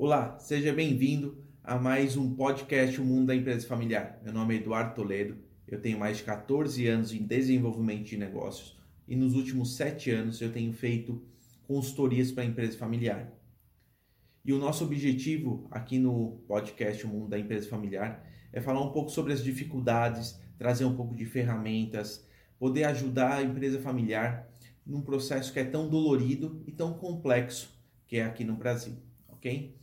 Olá, seja bem-vindo a mais um podcast O Mundo da Empresa Familiar. Meu nome é Eduardo Toledo, eu tenho mais de 14 anos em desenvolvimento de negócios e nos últimos 7 anos eu tenho feito consultorias para a empresa familiar. E o nosso objetivo aqui no podcast O Mundo da Empresa Familiar é falar um pouco sobre as dificuldades, trazer um pouco de ferramentas, poder ajudar a empresa familiar num processo que é tão dolorido e tão complexo que é aqui no Brasil, ok?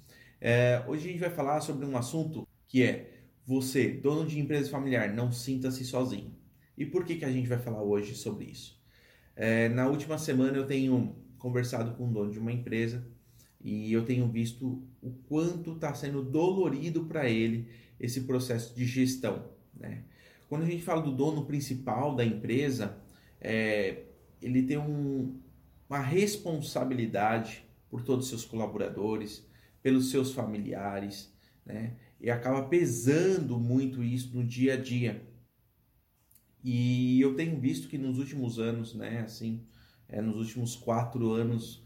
É, hoje a gente vai falar sobre um assunto que é você, dono de empresa familiar, não sinta-se sozinho. E por que, que a gente vai falar hoje sobre isso? É, na última semana eu tenho conversado com o dono de uma empresa e eu tenho visto o quanto está sendo dolorido para ele esse processo de gestão. Né? Quando a gente fala do dono principal da empresa, é, ele tem um, uma responsabilidade por todos os seus colaboradores, pelos seus familiares, né? E acaba pesando muito isso no dia a dia. E eu tenho visto que nos últimos anos, né, assim, é, nos últimos quatro anos,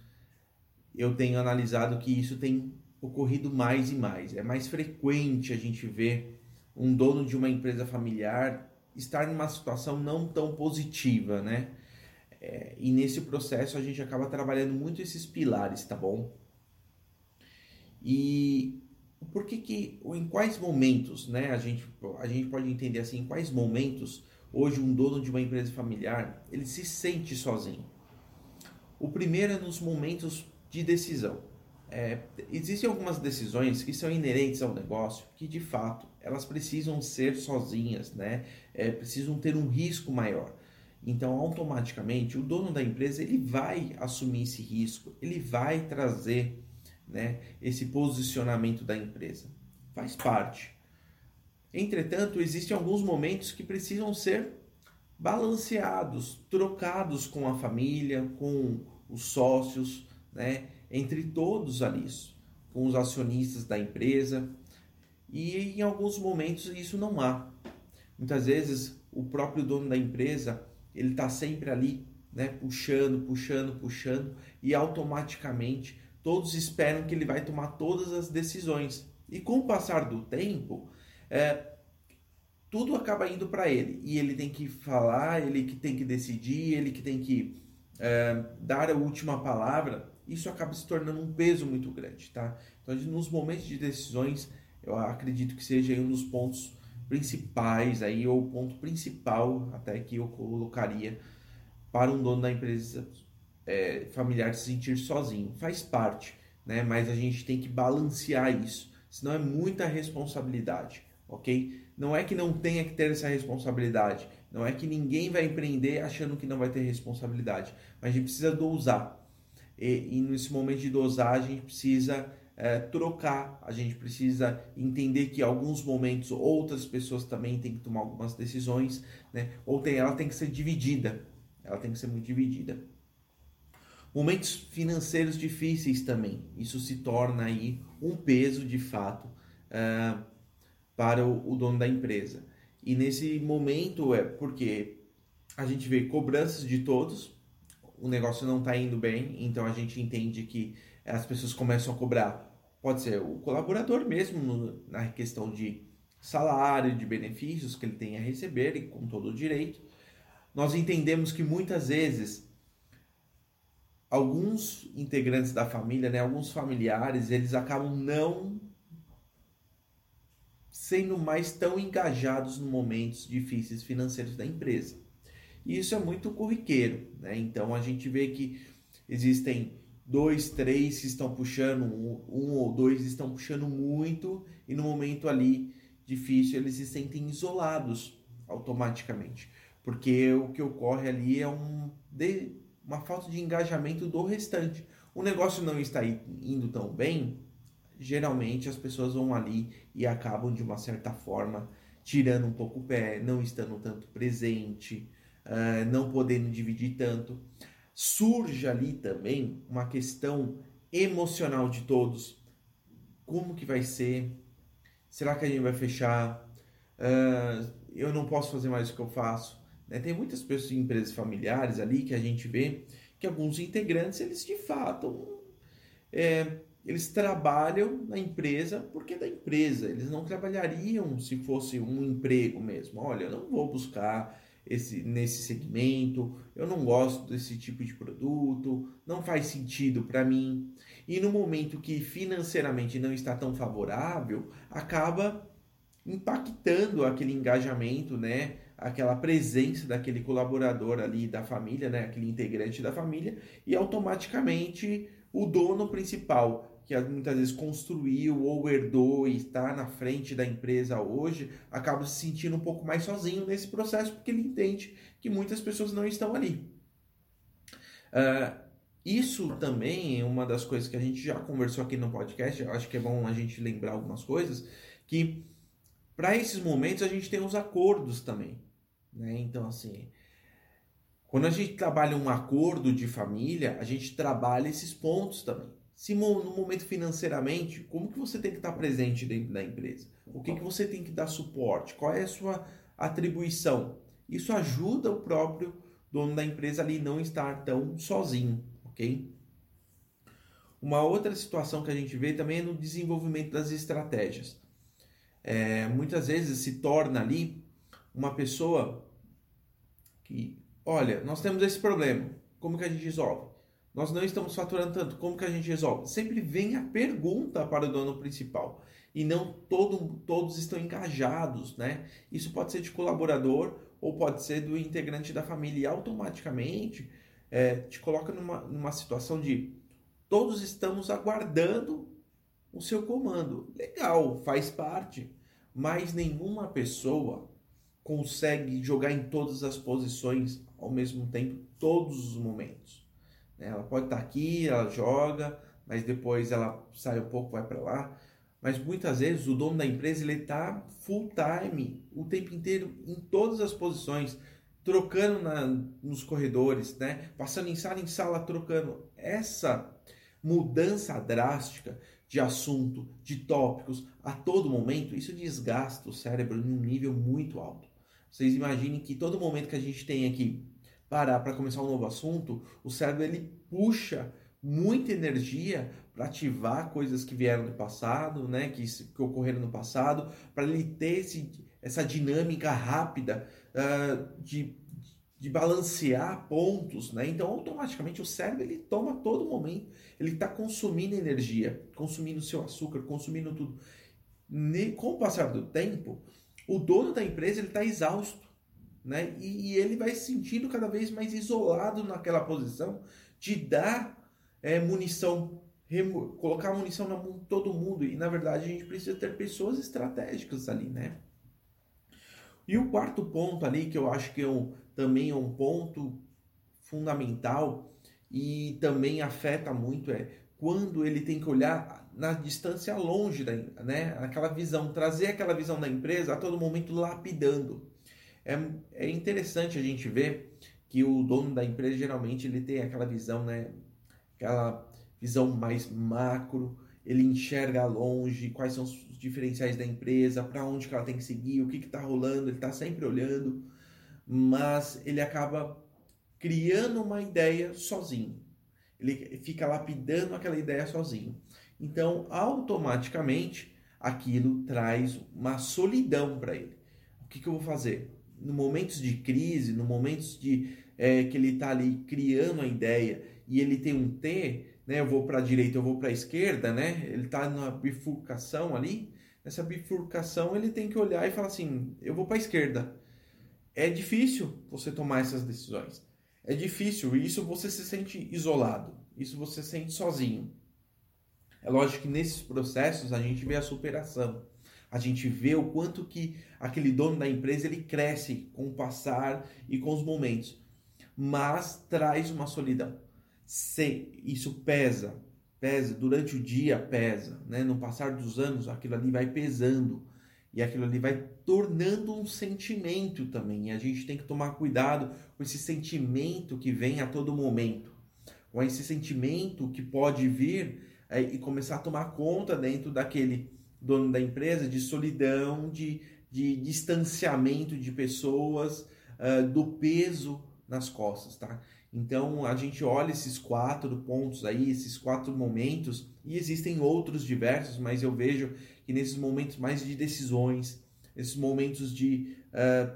eu tenho analisado que isso tem ocorrido mais e mais. É mais frequente a gente ver um dono de uma empresa familiar estar numa situação não tão positiva, né? É, e nesse processo a gente acaba trabalhando muito esses pilares, tá bom? E por que que, ou em quais momentos, né, a gente, a gente pode entender assim, em quais momentos hoje um dono de uma empresa familiar, ele se sente sozinho? O primeiro é nos momentos de decisão. É, existem algumas decisões que são inerentes ao negócio que de fato elas precisam ser sozinhas, né? É, precisam ter um risco maior. Então, automaticamente, o dono da empresa ele vai assumir esse risco, ele vai trazer né, esse posicionamento da empresa. Faz parte. Entretanto, existem alguns momentos que precisam ser balanceados, trocados com a família, com os sócios, né, entre todos ali, com os acionistas da empresa. E em alguns momentos isso não há. Muitas vezes o próprio dono da empresa ele está sempre ali, né, puxando, puxando, puxando e automaticamente todos esperam que ele vai tomar todas as decisões. E com o passar do tempo, é, tudo acaba indo para ele. E ele tem que falar, ele que tem que decidir, ele que tem que é, dar a última palavra. Isso acaba se tornando um peso muito grande, tá? Então, nos momentos de decisões, eu acredito que seja um dos pontos principais aí, ou o ponto principal até que eu colocaria para um dono da empresa é, familiar se sentir sozinho. Faz parte, né? Mas a gente tem que balancear isso, senão é muita responsabilidade, ok? Não é que não tenha que ter essa responsabilidade, não é que ninguém vai empreender achando que não vai ter responsabilidade, mas a gente precisa dosar. E, e nesse momento de dosar, a gente precisa é, trocar, a gente precisa entender que em alguns momentos outras pessoas também têm que tomar algumas decisões, né? ou tem, ela tem que ser dividida, ela tem que ser muito dividida. Momentos financeiros difíceis também. Isso se torna aí um peso de fato uh, para o, o, dono da empresa. E nesse momento é porque a gente vê cobranças de todos, o negócio não está indo bem, então a gente entende que as pessoas começam a cobrar. Pode ser o colaborador mesmo na questão de salário, de benefícios que ele tem a receber e com todo o direito. Nós entendemos que muitas vezes alguns integrantes da família, né, alguns familiares, eles acabam não sendo mais tão engajados nos momentos difíceis financeiros da empresa. E isso é muito corriqueiro, né? Então a gente vê que existem dois, três que estão puxando, um, ou dois estão puxando muito, e no momento ali difícil eles se sentem isolados automaticamente. Porque o que ocorre ali é um de, uma falta de engajamento do restante. O negócio não está indo tão bem, geralmente as pessoas vão ali e acabam de uma certa forma tirando um pouco o pé, não estando tanto presente, uh, não podendo dividir tanto. Surge ali também uma questão emocional de todos. Como que vai ser? Será que a gente vai fechar? Uh, eu não posso fazer mais o que eu faço. Né? Tem muitas pessoas, empresas familiares ali que a gente vê que alguns integrantes, eles de fato é, eles trabalham na empresa porque é da empresa. Eles não trabalhariam se fosse um emprego mesmo. Olha, eu não vou buscar esse, nesse segmento, eu não gosto desse tipo de produto, não faz sentido para mim. E no momento que financeiramente não está tão favorável, acaba impactando aquele engajamento, né? Aquela presença daquele colaborador ali da família, né? Aquele integrante da família e automaticamente o dono principal que muitas vezes construiu ou herdou e está na frente da empresa hoje, acaba se sentindo um pouco mais sozinho nesse processo, porque ele entende que muitas pessoas não estão ali. Uh, isso também é uma das coisas que a gente já conversou aqui no podcast, eu acho que é bom a gente lembrar algumas coisas, que para esses momentos a gente tem os acordos também. Né? Então, assim, quando a gente trabalha um acordo de família, a gente trabalha esses pontos também. Se no momento financeiramente, como que você tem que estar presente dentro da empresa? O que, que você tem que dar suporte? Qual é a sua atribuição? Isso ajuda o próprio dono da empresa ali não estar tão sozinho, ok? Uma outra situação que a gente vê também é no desenvolvimento das estratégias. É, muitas vezes se torna ali uma pessoa que, olha, nós temos esse problema, como que a gente resolve? Nós não estamos faturando tanto, como que a gente resolve? Sempre vem a pergunta para o dono principal e não todo, todos estão engajados, né? Isso pode ser de colaborador ou pode ser do integrante da família e automaticamente é, te coloca numa, numa situação de todos estamos aguardando o seu comando. Legal, faz parte, mas nenhuma pessoa consegue jogar em todas as posições ao mesmo tempo, todos os momentos. Né? Ela pode estar aqui, ela joga, mas depois ela sai um pouco, vai para lá. Mas muitas vezes o dono da empresa ele está full time, o tempo inteiro, em todas as posições, trocando na, nos corredores, né? passando em sala em sala, trocando. Essa mudança drástica de assunto, de tópicos a todo momento, isso desgasta o cérebro num nível muito alto. Vocês imaginem que todo momento que a gente tem aqui parar para começar um novo assunto, o cérebro ele puxa muita energia para ativar coisas que vieram do passado, né, que, que ocorreram no passado, para ele ter esse, essa dinâmica rápida uh, de, de balancear pontos, né? Então, automaticamente o cérebro ele toma todo momento, ele está consumindo energia, consumindo seu açúcar, consumindo tudo. Com o passar do tempo, o dono da empresa ele está exausto né? E, e, ele vai se sentindo cada vez mais isolado naquela posição de dar é, munição, colocar munição na mão de todo mundo. E na verdade a gente precisa ter pessoas estratégicas ali, né? E o quarto ponto ali, que eu acho que é um, também é um ponto fundamental e também afeta muito, é quando ele tem que olhar na distância longe, da, né? Aquela visão, trazer aquela visão da empresa a todo momento lapidando. É, é interessante a gente ver que o dono da empresa geralmente ele tem aquela visão, né? Aquela visão mais macro, ele enxerga longe quais são os diferenciais da empresa, para onde que ela tem que seguir, o que está rolando, ele está sempre olhando, mas ele acaba criando uma ideia sozinho. Ele fica lapidando aquela ideia sozinho. Então, automaticamente, aquilo traz uma solidão para ele. O que, que eu vou fazer? no momentos de crise, no momentos de é, que ele está ali criando a ideia e ele tem um T, né? Eu vou para a direita, eu vou para a esquerda, né? Ele está na bifurcação ali. Nessa bifurcação ele tem que olhar e falar assim: eu vou para a esquerda. É difícil você tomar essas decisões. É difícil. E isso você se sente isolado. Isso você se sente sozinho. É lógico que nesses processos a gente vê a superação a gente vê o quanto que aquele dono da empresa ele cresce com o passar e com os momentos, mas traz uma solidão. Se isso pesa, pesa durante o dia pesa, né? No passar dos anos aquilo ali vai pesando e aquilo ali vai tornando um sentimento também. E a gente tem que tomar cuidado com esse sentimento que vem a todo momento, com esse sentimento que pode vir é, e começar a tomar conta dentro daquele dono da empresa de solidão, de, de distanciamento de pessoas, uh, do peso nas costas, tá? Então a gente olha esses quatro pontos aí, esses quatro momentos, e existem outros diversos, mas eu vejo que nesses momentos mais de decisões, esses momentos de, uh,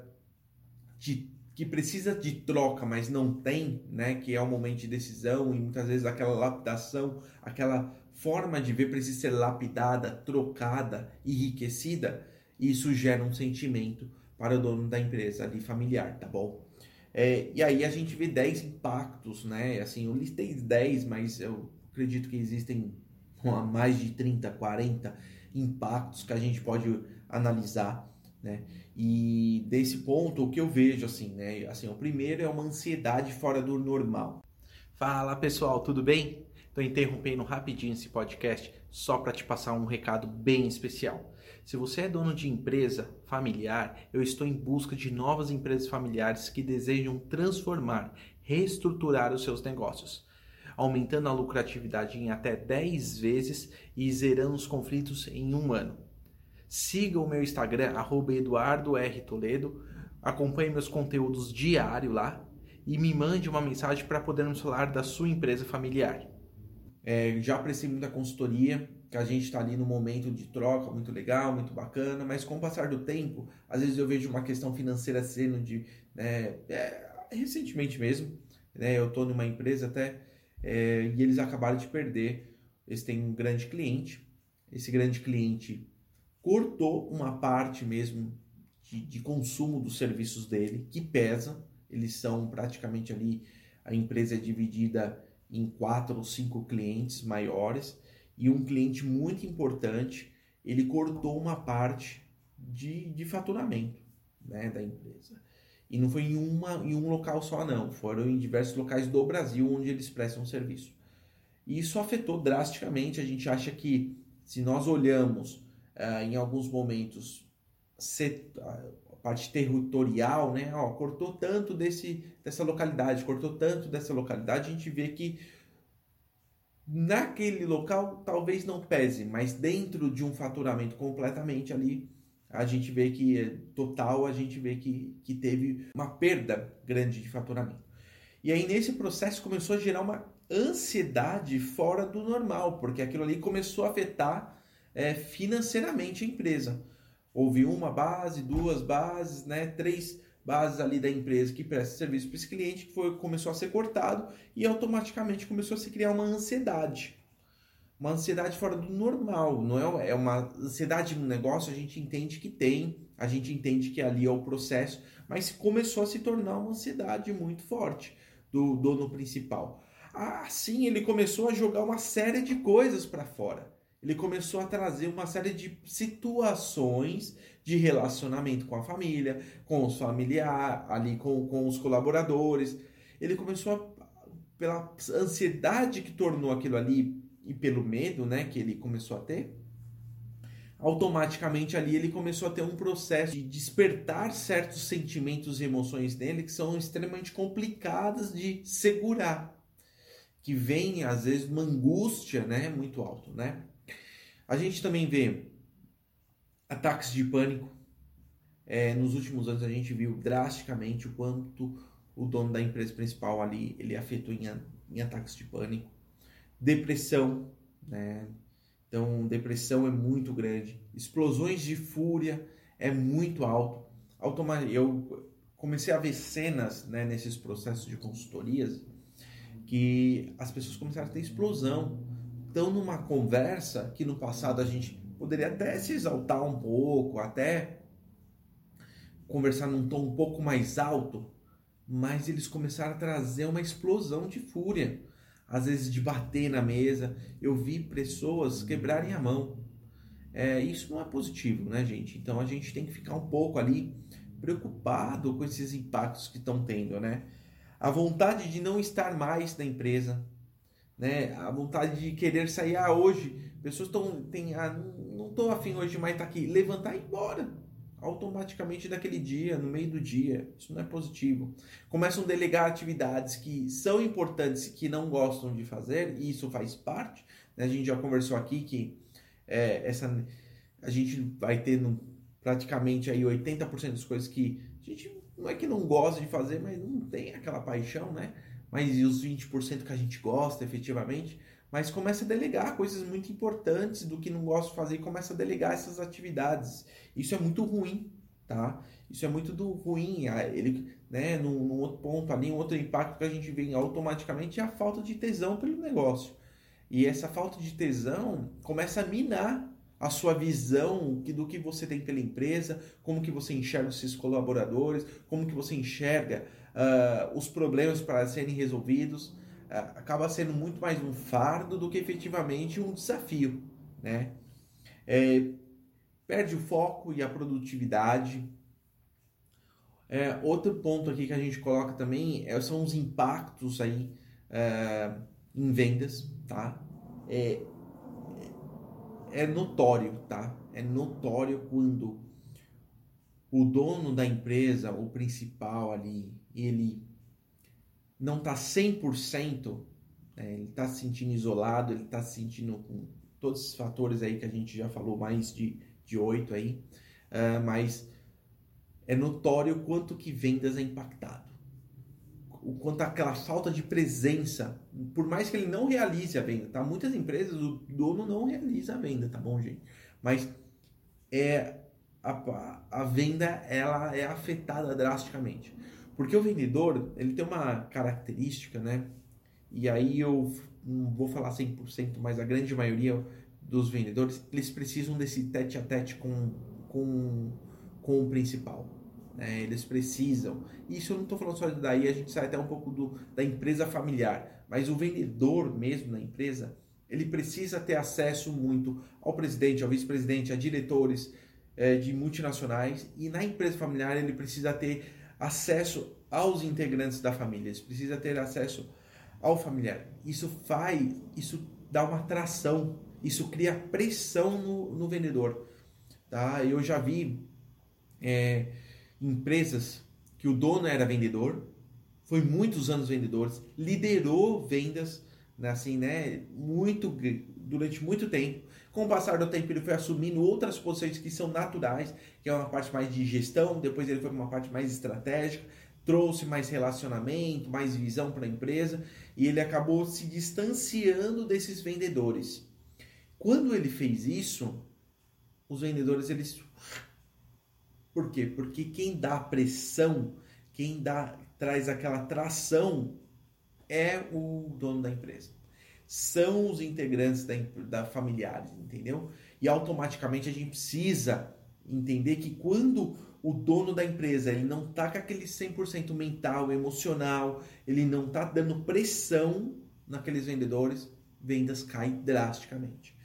de que precisa de troca, mas não tem, né? Que é o momento de decisão e muitas vezes aquela lapidação, aquela forma de ver precisa ser lapidada, trocada, enriquecida. Isso gera um sentimento para o dono da empresa ali familiar, tá bom? É, e aí a gente vê 10 impactos, né? Assim, eu listei 10, mas eu acredito que existem mais de 30, 40 impactos que a gente pode analisar, né? E desse ponto, o que eu vejo, assim, né? Assim, o primeiro é uma ansiedade fora do normal. Fala pessoal, tudo bem? Estou interrompendo rapidinho esse podcast só para te passar um recado bem especial. Se você é dono de empresa familiar, eu estou em busca de novas empresas familiares que desejam transformar, reestruturar os seus negócios, aumentando a lucratividade em até 10 vezes e zerando os conflitos em um ano. Siga o meu Instagram, EduardoRToledo, acompanhe meus conteúdos diários lá e me mande uma mensagem para podermos falar da sua empresa familiar. É, já prestei muita consultoria, que a gente está ali no momento de troca, muito legal, muito bacana, mas com o passar do tempo, às vezes eu vejo uma questão financeira sendo de. Né, é, recentemente mesmo, né, eu estou numa empresa até, é, e eles acabaram de perder. Eles têm um grande cliente, esse grande cliente cortou uma parte mesmo de, de consumo dos serviços dele, que pesa, eles são praticamente ali, a empresa é dividida em quatro ou cinco clientes maiores e um cliente muito importante, ele cortou uma parte de, de faturamento né, da empresa. E não foi em, uma, em um local só, não. Foram em diversos locais do Brasil onde eles prestam serviço. E isso afetou drasticamente. A gente acha que se nós olhamos uh, em alguns momentos a parte territorial, né? Ó, cortou tanto desse, dessa localidade, cortou tanto dessa localidade, a gente vê que naquele local talvez não pese, mas dentro de um faturamento completamente ali, a gente vê que é total, a gente vê que, que teve uma perda grande de faturamento. E aí nesse processo começou a gerar uma ansiedade fora do normal, porque aquilo ali começou a afetar é, financeiramente a empresa. Houve uma base, duas bases, né, três bases ali da empresa que presta serviço para esse cliente, que foi, começou a ser cortado e automaticamente começou a se criar uma ansiedade. Uma ansiedade fora do normal, não é, é uma ansiedade no negócio, a gente entende que tem, a gente entende que ali é o processo, mas começou a se tornar uma ansiedade muito forte do dono principal. Assim, ele começou a jogar uma série de coisas para fora ele começou a trazer uma série de situações de relacionamento com a família, com os familiares, ali com, com os colaboradores. Ele começou a, pela ansiedade que tornou aquilo ali e pelo medo, né, que ele começou a ter, automaticamente ali ele começou a ter um processo de despertar certos sentimentos e emoções nele que são extremamente complicadas de segurar, que vem às vezes uma angústia, né, muito alto, né? A gente também vê ataques de pânico. É, nos últimos anos a gente viu drasticamente o quanto o dono da empresa principal ali ele afetou em, em ataques de pânico. Depressão, né? Então, depressão é muito grande. Explosões de fúria é muito alto. Automa eu comecei a ver cenas né, nesses processos de consultorias que as pessoas começaram a ter explosão estão numa conversa que no passado a gente poderia até se exaltar um pouco, até conversar num tom um pouco mais alto, mas eles começaram a trazer uma explosão de fúria, às vezes de bater na mesa. Eu vi pessoas quebrarem a mão. É, isso não é positivo, né, gente? Então a gente tem que ficar um pouco ali preocupado com esses impactos que estão tendo, né? A vontade de não estar mais na empresa, né? A vontade de querer sair ah, hoje, pessoas estão tem ah, não estou afim hoje mais estar tá aqui, levantar e ir embora automaticamente daquele dia, no meio do dia. Isso não é positivo. Começam a delegar atividades que são importantes que não gostam de fazer, e isso faz parte. Né? A gente já conversou aqui que é, essa a gente vai ter no, praticamente aí 80% das coisas que a gente não é que não gosta de fazer, mas não tem aquela paixão, né? Mas e os 20% que a gente gosta efetivamente, mas começa a delegar coisas muito importantes do que não gosta de fazer e começa a delegar essas atividades. Isso é muito ruim, tá? Isso é muito do ruim. Ele, né, num, num outro ponto ali, um outro impacto que a gente vê automaticamente é a falta de tesão pelo negócio. E essa falta de tesão começa a minar a sua visão do que você tem pela empresa, como que você enxerga os seus colaboradores, como que você enxerga uh, os problemas para serem resolvidos. Uh, acaba sendo muito mais um fardo do que efetivamente um desafio, né? É, perde o foco e a produtividade. É, outro ponto aqui que a gente coloca também é, são os impactos aí é, em vendas, tá? É, é notório, tá? É notório quando o dono da empresa, o principal ali, ele não tá 100%, né? ele tá se sentindo isolado, ele tá se sentindo com todos esses fatores aí que a gente já falou, mais de, de 8 aí, uh, mas é notório quanto que vendas é impactado o quanto aquela falta de presença, por mais que ele não realize a venda, tá? Muitas empresas o dono não realiza a venda, tá bom, gente? Mas é a, a venda ela é afetada drasticamente. Porque o vendedor, ele tem uma característica, né? E aí eu não vou falar 100%, mas a grande maioria dos vendedores, eles precisam desse tete a tete com, com, com o principal né? eles precisam. Isso eu não estou falando só daí, a gente sai até um pouco do, da empresa familiar, mas o vendedor mesmo na empresa, ele precisa ter acesso muito ao presidente, ao vice-presidente, a diretores é, de multinacionais e na empresa familiar ele precisa ter acesso aos integrantes da família, ele precisa ter acesso ao familiar. Isso faz, isso dá uma atração, isso cria pressão no, no vendedor. Tá? Eu já vi é, empresas que o dono era vendedor, foi muitos anos vendedor, liderou vendas, né, assim, né, muito durante muito tempo. Com o passar do tempo ele foi assumindo outras posições que são naturais, que é uma parte mais de gestão, depois ele foi para uma parte mais estratégica, trouxe mais relacionamento, mais visão para a empresa e ele acabou se distanciando desses vendedores. Quando ele fez isso, os vendedores eles por quê? Porque quem dá pressão, quem dá traz aquela tração é o dono da empresa. São os integrantes da, da familiares, entendeu? E automaticamente a gente precisa entender que quando o dono da empresa ele não está com aquele 100% mental, emocional, ele não está dando pressão naqueles vendedores, vendas caem drasticamente.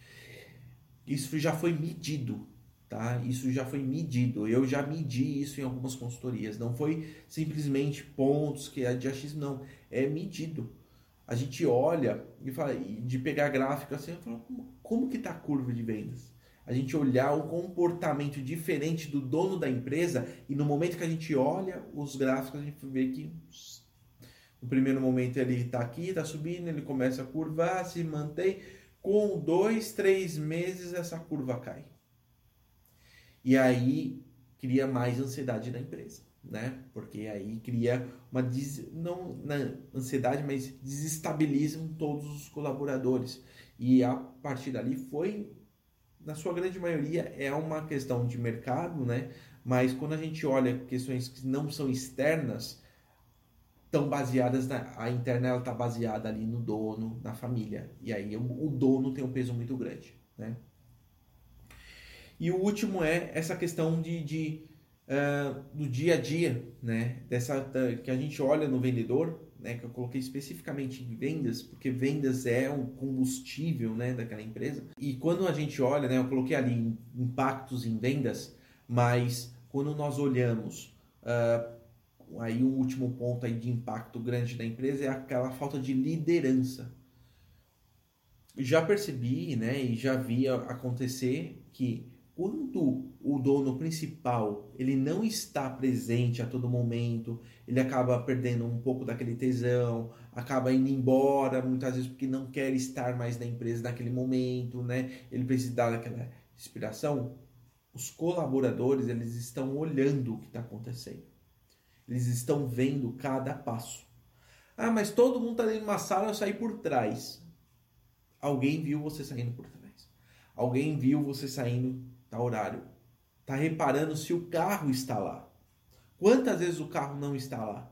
Isso já foi medido tá? Isso já foi medido. Eu já medi isso em algumas consultorias. Não foi simplesmente pontos que é de achismo, não. É medido. A gente olha e fala, de pegar gráfico assim, fala, como que tá a curva de vendas? A gente olhar o comportamento diferente do dono da empresa e no momento que a gente olha os gráficos, a gente vê que no primeiro momento ele está aqui, está subindo, ele começa a curvar, se mantém. Com dois, três meses essa curva cai. E aí cria mais ansiedade na empresa, né? Porque aí cria uma des... não na ansiedade, mas desestabilizam todos os colaboradores. E a partir dali foi na sua grande maioria é uma questão de mercado, né? Mas quando a gente olha questões que não são externas, estão baseadas na a interna ela está baseada ali no dono, na família. E aí o, o dono tem um peso muito grande, né? E o último é essa questão de, de uh, do dia a dia, né? Dessa, que a gente olha no vendedor, né? Que eu coloquei especificamente em vendas, porque vendas é um combustível, né? Daquela empresa. E quando a gente olha, né? Eu coloquei ali impactos em vendas, mas quando nós olhamos uh, aí o último ponto aí de impacto grande da empresa é aquela falta de liderança. Já percebi, né, e já vi acontecer que quando o dono principal ele não está presente a todo momento, ele acaba perdendo um pouco daquele tesão, acaba indo embora, muitas vezes porque não quer estar mais na empresa naquele momento, né? Ele precisa dar aquela inspiração. Os colaboradores eles estão olhando o que está acontecendo. Eles estão vendo cada passo. Ah, mas todo mundo está dentro de uma sala, eu saí por trás. Alguém viu você saindo por trás. Alguém viu você saindo tá horário. Tá reparando se o carro está lá. Quantas vezes o carro não está lá?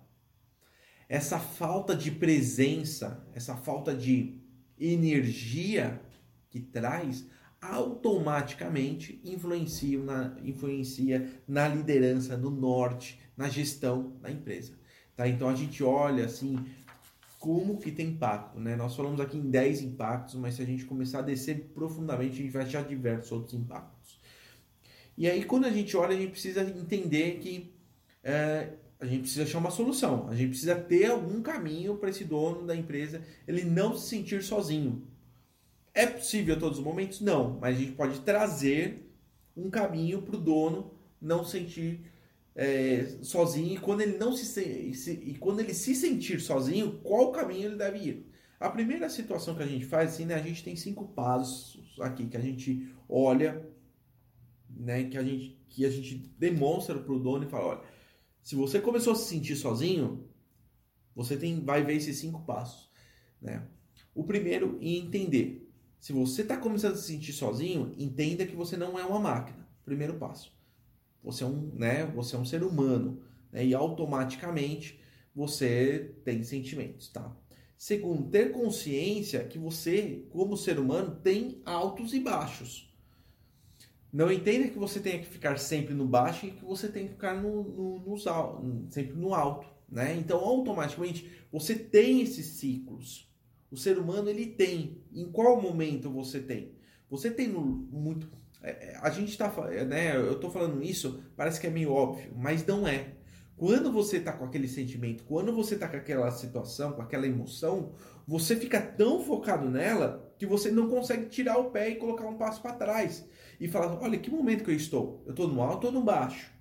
Essa falta de presença, essa falta de energia que traz, automaticamente influencia na, influencia na liderança, no norte, na gestão da empresa. Tá? Então a gente olha assim como que tem impacto. Né? Nós falamos aqui em 10 impactos, mas se a gente começar a descer profundamente, a gente vai achar diversos outros impactos. E aí quando a gente olha, a gente precisa entender que é, a gente precisa achar uma solução. A gente precisa ter algum caminho para esse dono da empresa ele não se sentir sozinho. É possível a todos os momentos? Não, mas a gente pode trazer um caminho para o dono não sentir é, sozinho e quando ele não se, se, e quando ele se sentir sozinho, qual caminho ele deve ir? A primeira situação que a gente faz assim, né, a gente tem cinco passos aqui que a gente olha, né, que a gente que a gente demonstra para o dono e fala, olha, se você começou a se sentir sozinho, você tem, vai ver esses cinco passos. Né? O primeiro, entender. Se você está começando a se sentir sozinho, entenda que você não é uma máquina. Primeiro passo. Você é um, né, você é um ser humano. Né? E automaticamente você tem sentimentos. Tá? Segundo, ter consciência que você, como ser humano, tem altos e baixos. Não entenda que você tenha que ficar sempre no baixo e que você tem que ficar no, no, no, sempre no alto. Né? Então, automaticamente, você tem esses ciclos. O ser humano, ele tem. Em qual momento você tem? Você tem muito... É, é, a gente está... Né, eu estou falando isso, parece que é meio óbvio, mas não é. Quando você está com aquele sentimento, quando você está com aquela situação, com aquela emoção, você fica tão focado nela que você não consegue tirar o pé e colocar um passo para trás e falar: olha, que momento que eu estou? Eu estou no alto ou no baixo?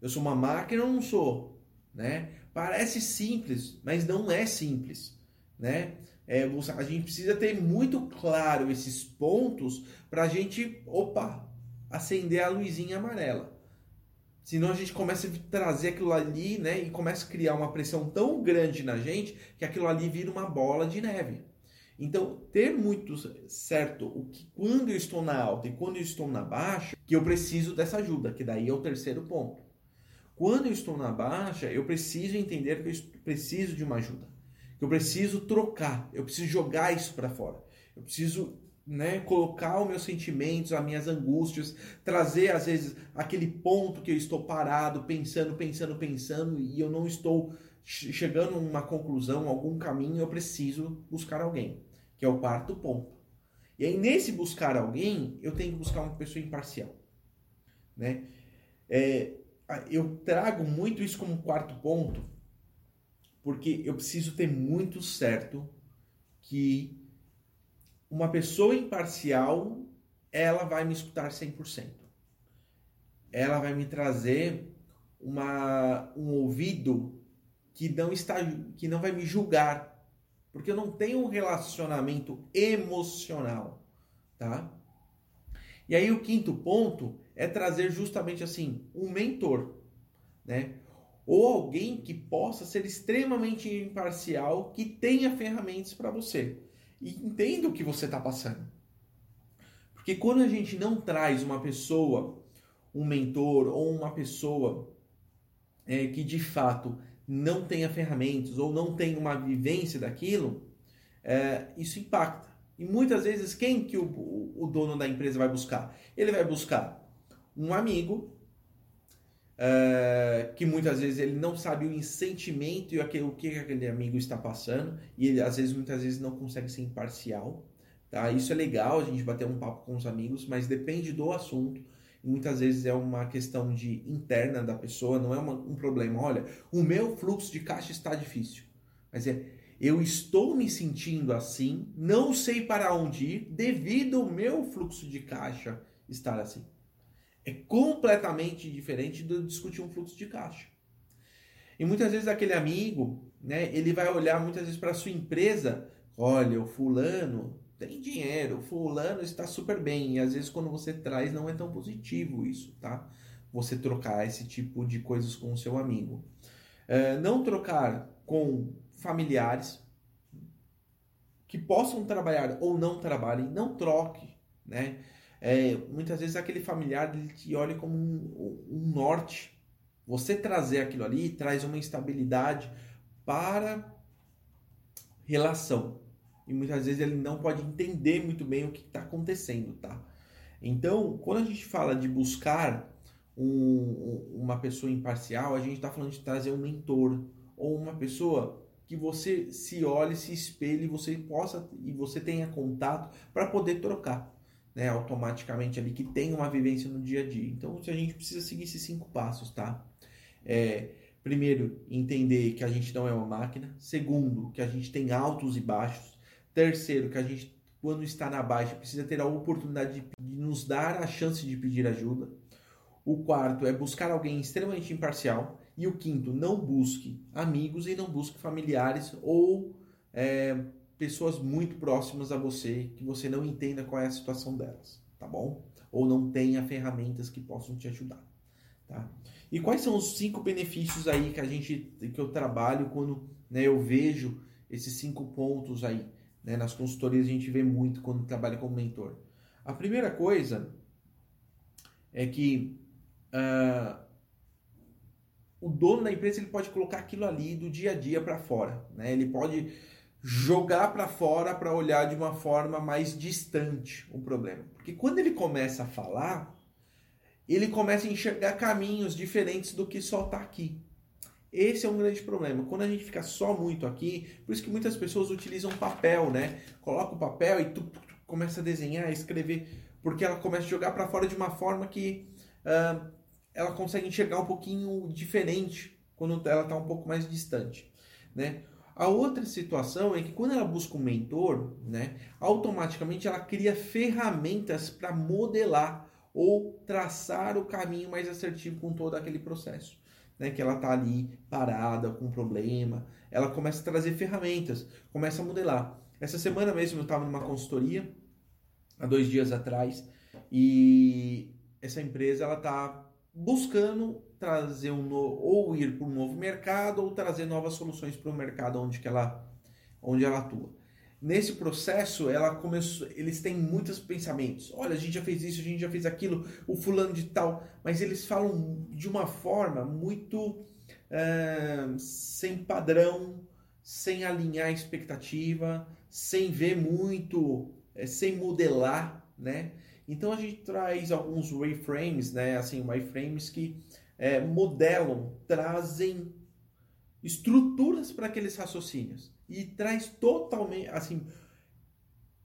Eu sou uma máquina ou não sou? Né? Parece simples, mas não é simples. Né? É, a gente precisa ter muito claro esses pontos para a gente, opa, acender a luzinha amarela. Senão a gente começa a trazer aquilo ali, né? E começa a criar uma pressão tão grande na gente que aquilo ali vira uma bola de neve. Então, ter muito certo o que quando eu estou na alta e quando eu estou na baixa, que eu preciso dessa ajuda, que daí é o terceiro ponto. Quando eu estou na baixa, eu preciso entender que eu preciso de uma ajuda. Que eu preciso trocar, eu preciso jogar isso para fora. Eu preciso né, colocar os meus sentimentos, as minhas angústias, trazer às vezes aquele ponto que eu estou parado, pensando, pensando, pensando e eu não estou chegando a uma conclusão, algum caminho, eu preciso buscar alguém, que é o quarto ponto. E aí nesse buscar alguém, eu tenho que buscar uma pessoa imparcial, né? É, eu trago muito isso como quarto ponto, porque eu preciso ter muito certo que uma pessoa imparcial, ela vai me escutar 100%. Ela vai me trazer uma, um ouvido que não está que não vai me julgar, porque eu não tenho um relacionamento emocional, tá? E aí o quinto ponto é trazer justamente assim, um mentor, né? Ou alguém que possa ser extremamente imparcial, que tenha ferramentas para você e entenda o que você está passando. Porque quando a gente não traz uma pessoa, um mentor ou uma pessoa é, que de fato não tenha ferramentas ou não tenha uma vivência daquilo, é, isso impacta. E muitas vezes quem que o, o, dono da empresa vai buscar? Ele vai buscar um amigo é, que muitas vezes ele não sabe o sentimento e aquele, o que aquele amigo está passando e ele às vezes muitas vezes não consegue ser imparcial. Tá? Isso é legal a gente bater um papo com os amigos, mas depende do assunto. Muitas vezes é uma questão de interna da pessoa, não é uma, um problema. Olha, o meu fluxo de caixa está difícil, mas é eu estou me sentindo assim, não sei para onde ir devido ao meu fluxo de caixa estar assim. É completamente diferente de discutir um fluxo de caixa. E muitas vezes aquele amigo, né, ele vai olhar muitas vezes para sua empresa, olha, o fulano tem dinheiro, o fulano está super bem, e às vezes quando você traz não é tão positivo isso, tá? Você trocar esse tipo de coisas com o seu amigo. É, não trocar com familiares que possam trabalhar ou não trabalhem, não troque, né? É, muitas vezes aquele familiar ele te olha como um, um norte. Você trazer aquilo ali traz uma instabilidade para relação. E muitas vezes ele não pode entender muito bem o que está acontecendo, tá? Então, quando a gente fala de buscar um, uma pessoa imparcial, a gente está falando de trazer um mentor ou uma pessoa que você se olhe, se espelhe, você possa e você tenha contato para poder trocar, né, automaticamente ali que tem uma vivência no dia a dia. Então, a gente precisa seguir esses cinco passos, tá? É, primeiro, entender que a gente não é uma máquina. Segundo, que a gente tem altos e baixos. Terceiro, que a gente quando está na baixa, precisa ter a oportunidade de, nos dar a chance de pedir ajuda. O quarto é buscar alguém extremamente imparcial. E o quinto, não busque amigos e não busque familiares ou é, pessoas muito próximas a você que você não entenda qual é a situação delas, tá bom? Ou não tenha ferramentas que possam te ajudar, tá? E quais são os cinco benefícios aí que a gente que eu trabalho quando né, eu vejo esses cinco pontos aí? Né? Nas consultorias a gente vê muito quando trabalha como mentor. A primeira coisa é que uh, o dono da empresa ele pode colocar aquilo ali do dia a dia para fora. Né? Ele pode jogar para fora para olhar de uma forma mais distante o problema. Porque quando ele começa a falar, ele começa a enxergar caminhos diferentes do que só está aqui. Esse é um grande problema. Quando a gente fica só muito aqui, por isso que muitas pessoas utilizam papel, né? Coloca o papel e tu, tu, tu começa a desenhar, escrever, porque ela começa a jogar para fora de uma forma que uh, ela consegue enxergar um pouquinho diferente quando ela está um pouco mais distante, né? A outra situação é que quando ela busca um mentor, né, automaticamente ela cria ferramentas para modelar ou traçar o caminho mais assertivo com todo aquele processo né, que ela está ali parada, com um problema, ela começa a trazer ferramentas, começa a modelar. Essa semana mesmo eu estava numa consultoria, há dois dias atrás, e essa empresa ela está buscando trazer um no... ou ir para um novo mercado ou trazer novas soluções para o mercado onde que ela onde ela atua. Nesse processo, ela começou, eles têm muitos pensamentos. Olha, a gente já fez isso, a gente já fez aquilo, o fulano de tal, mas eles falam de uma forma muito uh, sem padrão, sem alinhar a expectativa, sem ver muito, é, sem modelar, né? Então a gente traz alguns wireframes, né? Assim, wireframes que é, modelam, trazem estruturas para aqueles raciocínios e traz totalmente, assim,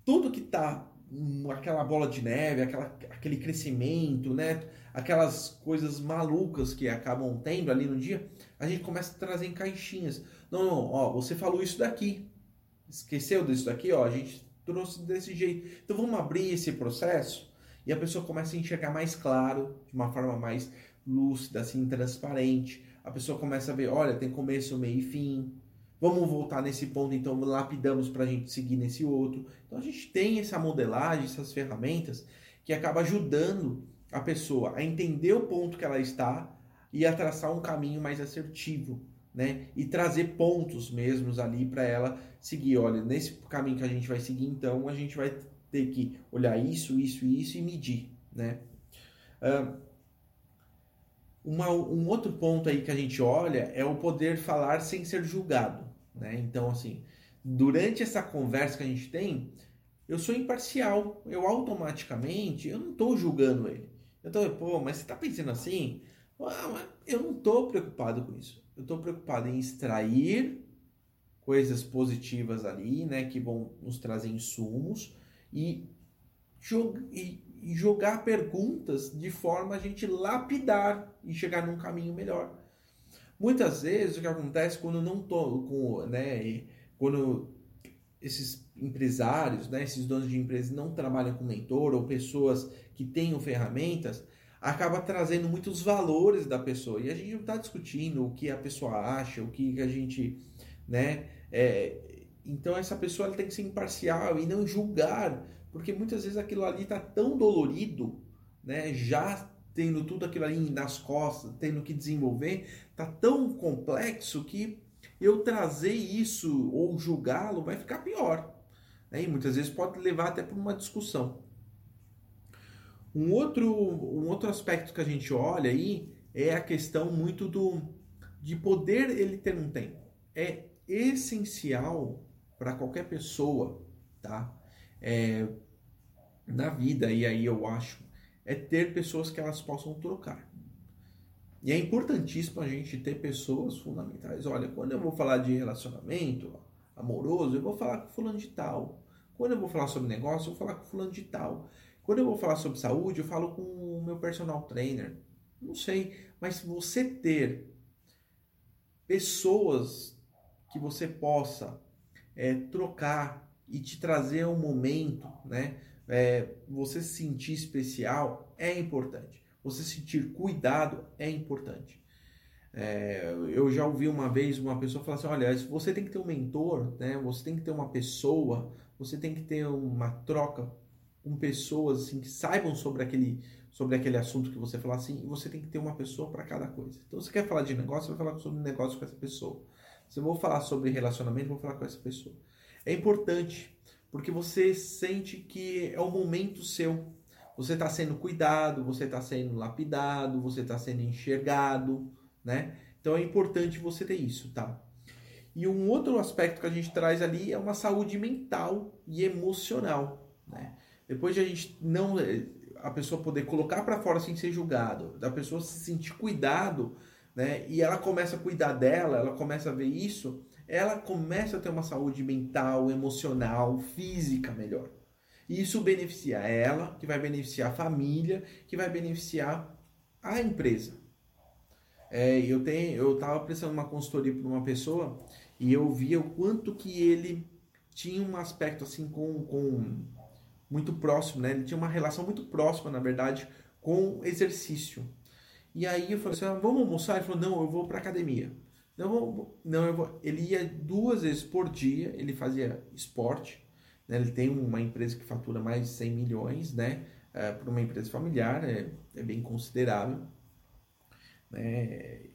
tudo que tá aquela bola de neve, aquela, aquele crescimento, né? Aquelas coisas malucas que acabam tendo ali no dia, a gente começa a trazer em caixinhas. Não, não, ó, você falou isso daqui. Esqueceu disso daqui, ó, a gente trouxe desse jeito. Então vamos abrir esse processo e a pessoa começa a enxergar mais claro, de uma forma mais lúcida, assim, transparente. A pessoa começa a ver, olha, tem começo, meio e fim. Vamos voltar nesse ponto, então lapidamos para a gente seguir nesse outro. Então a gente tem essa modelagem, essas ferramentas que acaba ajudando a pessoa a entender o ponto que ela está e a traçar um caminho mais assertivo, né? E trazer pontos mesmos ali para ela seguir. Olha, nesse caminho que a gente vai seguir, então a gente vai ter que olhar isso, isso isso e medir, né? Uh, uma, um outro ponto aí que a gente olha é o poder falar sem ser julgado, né? Então, assim, durante essa conversa que a gente tem, eu sou imparcial, eu automaticamente, eu não estou julgando ele. Eu estou, pô, mas você está pensando assim? Ah, eu não estou preocupado com isso. Eu estou preocupado em extrair coisas positivas ali, né, que vão nos trazer insumos e, e e jogar perguntas de forma a gente lapidar e chegar num caminho melhor. Muitas vezes o que acontece quando não tô com, né, quando esses empresários, né, esses donos de empresas não trabalham com mentor ou pessoas que tenham ferramentas, acaba trazendo muitos valores da pessoa e a gente não está discutindo o que a pessoa acha, o que a gente, né, é, então essa pessoa tem que ser imparcial e não julgar porque muitas vezes aquilo ali está tão dolorido, né, já tendo tudo aquilo ali nas costas, tendo que desenvolver, tá tão complexo que eu trazer isso ou julgá-lo vai ficar pior. Né? E muitas vezes pode levar até para uma discussão. Um outro, um outro aspecto que a gente olha aí é a questão muito do de poder ele ter um tempo. É essencial para qualquer pessoa, tá? É, na vida, e aí eu acho, é ter pessoas que elas possam trocar. E é importantíssimo a gente ter pessoas fundamentais. Olha, quando eu vou falar de relacionamento amoroso, eu vou falar com fulano de tal. Quando eu vou falar sobre negócio, eu vou falar com fulano de tal. Quando eu vou falar sobre saúde, eu falo com o meu personal trainer. Não sei, mas você ter pessoas que você possa é, trocar e te trazer um momento, né? É, você se sentir especial é importante. Você sentir cuidado é importante. É, eu já ouvi uma vez uma pessoa falar assim: olha, você tem que ter um mentor, né? Você tem que ter uma pessoa, você tem que ter uma troca com pessoas assim que saibam sobre aquele sobre aquele assunto que você falar assim, e você tem que ter uma pessoa para cada coisa. Então, você quer falar de negócio, você vai falar sobre negócio com essa pessoa. Se eu vou falar sobre relacionamento, vou falar com essa pessoa. É importante, porque você sente que é o momento seu. Você está sendo cuidado, você está sendo lapidado, você está sendo enxergado, né? Então é importante você ter isso, tá? E um outro aspecto que a gente traz ali é uma saúde mental e emocional, né? Depois de a gente não a pessoa poder colocar para fora sem ser julgado, da pessoa se sentir cuidado, né? E ela começa a cuidar dela, ela começa a ver isso, ela começa a ter uma saúde mental, emocional, física melhor. E isso beneficia ela, que vai beneficiar a família, que vai beneficiar a empresa. É, eu tenho, eu estava prestando uma consultoria para uma pessoa e eu via o quanto que ele tinha um aspecto assim com, com muito próximo, né? Ele tinha uma relação muito próxima, na verdade, com exercício. E aí eu falei assim, ah, vamos almoçar? Ele falou, não, eu vou para academia. Não, não, eu vou. Ele ia duas vezes por dia, ele fazia esporte. Né? Ele tem uma empresa que fatura mais de 100 milhões, né? É, para uma empresa familiar, é, é bem considerável. Né?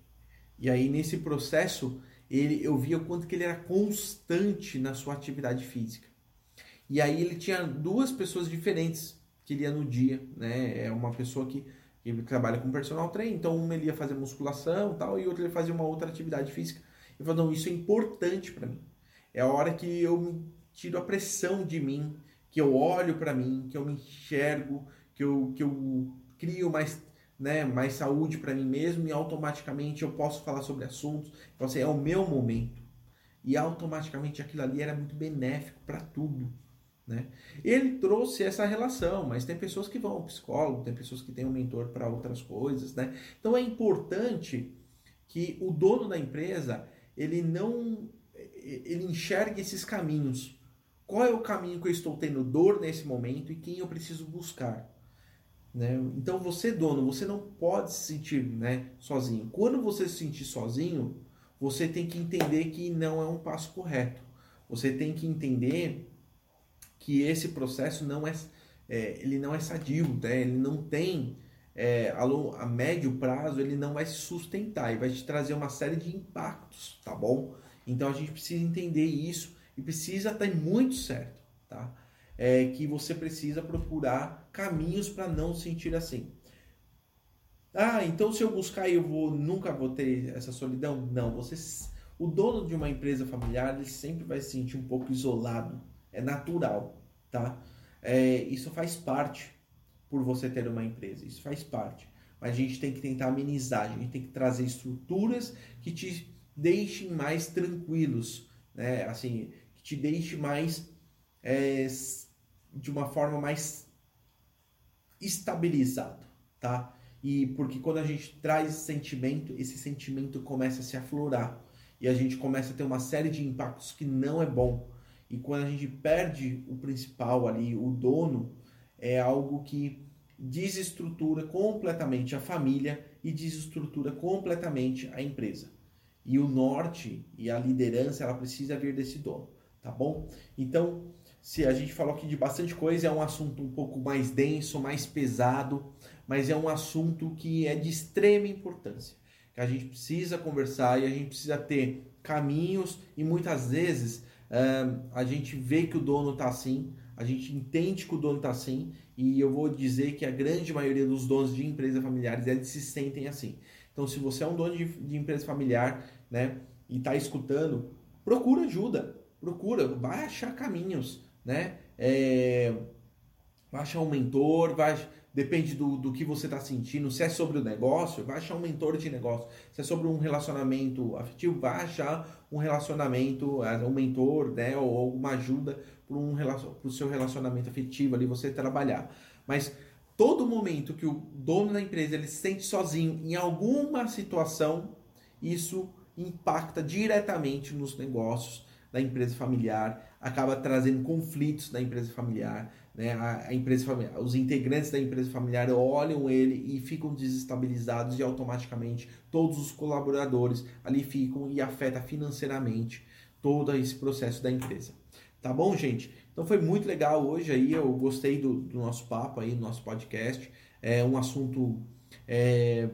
E aí, nesse processo, ele, eu via o quanto que ele era constante na sua atividade física. E aí ele tinha duas pessoas diferentes que ele ia no dia, né? É uma pessoa que, que trabalha com personal trainer, então uma ele ia fazer musculação tal, e outra ele fazia uma outra atividade física. Eu falei, não, isso é importante para mim. É a hora que eu me tiro a pressão de mim, que eu olho para mim, que eu me enxergo, que eu, que eu crio mais, né, mais saúde para mim mesmo e automaticamente eu posso falar sobre assuntos. Então, assim, é o meu momento. E automaticamente aquilo ali era muito benéfico para tudo. Né? Ele trouxe essa relação, mas tem pessoas que vão ao psicólogo, tem pessoas que têm um mentor para outras coisas. Né? Então é importante que o dono da empresa ele não ele enxergue esses caminhos. Qual é o caminho que eu estou tendo dor nesse momento e quem eu preciso buscar? Né? Então você dono, você não pode se sentir né, sozinho. Quando você se sentir sozinho, você tem que entender que não é um passo correto. Você tem que entender que esse processo não é, é ele não é sadio, né? ele não tem é, a, a médio prazo ele não vai se sustentar e vai te trazer uma série de impactos, tá bom? Então a gente precisa entender isso e precisa estar muito certo, tá? É que você precisa procurar caminhos para não sentir assim. Ah, então se eu buscar eu vou nunca vou ter essa solidão? Não, você o dono de uma empresa familiar ele sempre vai se sentir um pouco isolado é natural, tá? É, isso faz parte por você ter uma empresa, isso faz parte. Mas a gente tem que tentar amenizar, a gente tem que trazer estruturas que te deixem mais tranquilos, né? Assim, que te deixe mais é, de uma forma mais estabilizado, tá? E porque quando a gente traz esse sentimento, esse sentimento começa a se aflorar e a gente começa a ter uma série de impactos que não é bom e quando a gente perde o principal ali, o dono, é algo que desestrutura completamente a família e desestrutura completamente a empresa. E o norte e a liderança, ela precisa vir desse dono, tá bom? Então, se a gente falou aqui de bastante coisa, é um assunto um pouco mais denso, mais pesado, mas é um assunto que é de extrema importância. Que a gente precisa conversar e a gente precisa ter caminhos e muitas vezes uh, a gente vê que o dono está assim, a gente entende que o dono está assim e eu vou dizer que a grande maioria dos donos de empresas familiares eles se sentem assim. Então, se você é um dono de, de empresa familiar, né, e está escutando, procura ajuda, procura, vai achar caminhos, né? É, vai achar um mentor, vai, depende do, do que você está sentindo. Se é sobre o negócio, vai achar um mentor de negócio. Se é sobre um relacionamento afetivo, vai achar um relacionamento, é, um mentor, né? Ou alguma ajuda para um, o seu relacionamento afetivo ali, você trabalhar. Mas todo momento que o dono da empresa ele se sente sozinho em alguma situação, isso impacta diretamente nos negócios da empresa familiar, acaba trazendo conflitos da empresa familiar, né? A, a, empresa familiar, os integrantes da empresa familiar olham ele e ficam desestabilizados e automaticamente todos os colaboradores ali ficam e afeta financeiramente todo esse processo da empresa. Tá bom, gente? Então foi muito legal hoje aí, eu gostei do, do nosso papo aí, do nosso podcast. É um assunto, é,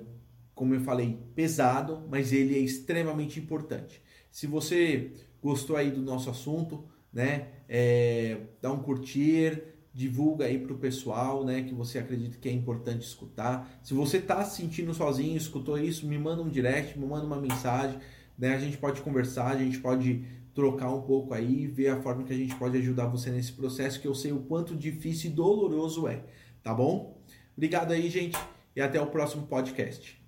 como eu falei, pesado, mas ele é extremamente importante. Se você gostou aí do nosso assunto, né? É, dá um curtir, divulga aí para o pessoal, né? Que você acredita que é importante escutar. Se você está se sentindo sozinho, escutou isso, me manda um direct, me manda uma mensagem, né? A gente pode conversar, a gente pode trocar um pouco aí, ver a forma que a gente pode ajudar você nesse processo, que eu sei o quanto difícil e doloroso é, tá bom? Obrigado aí, gente, e até o próximo podcast.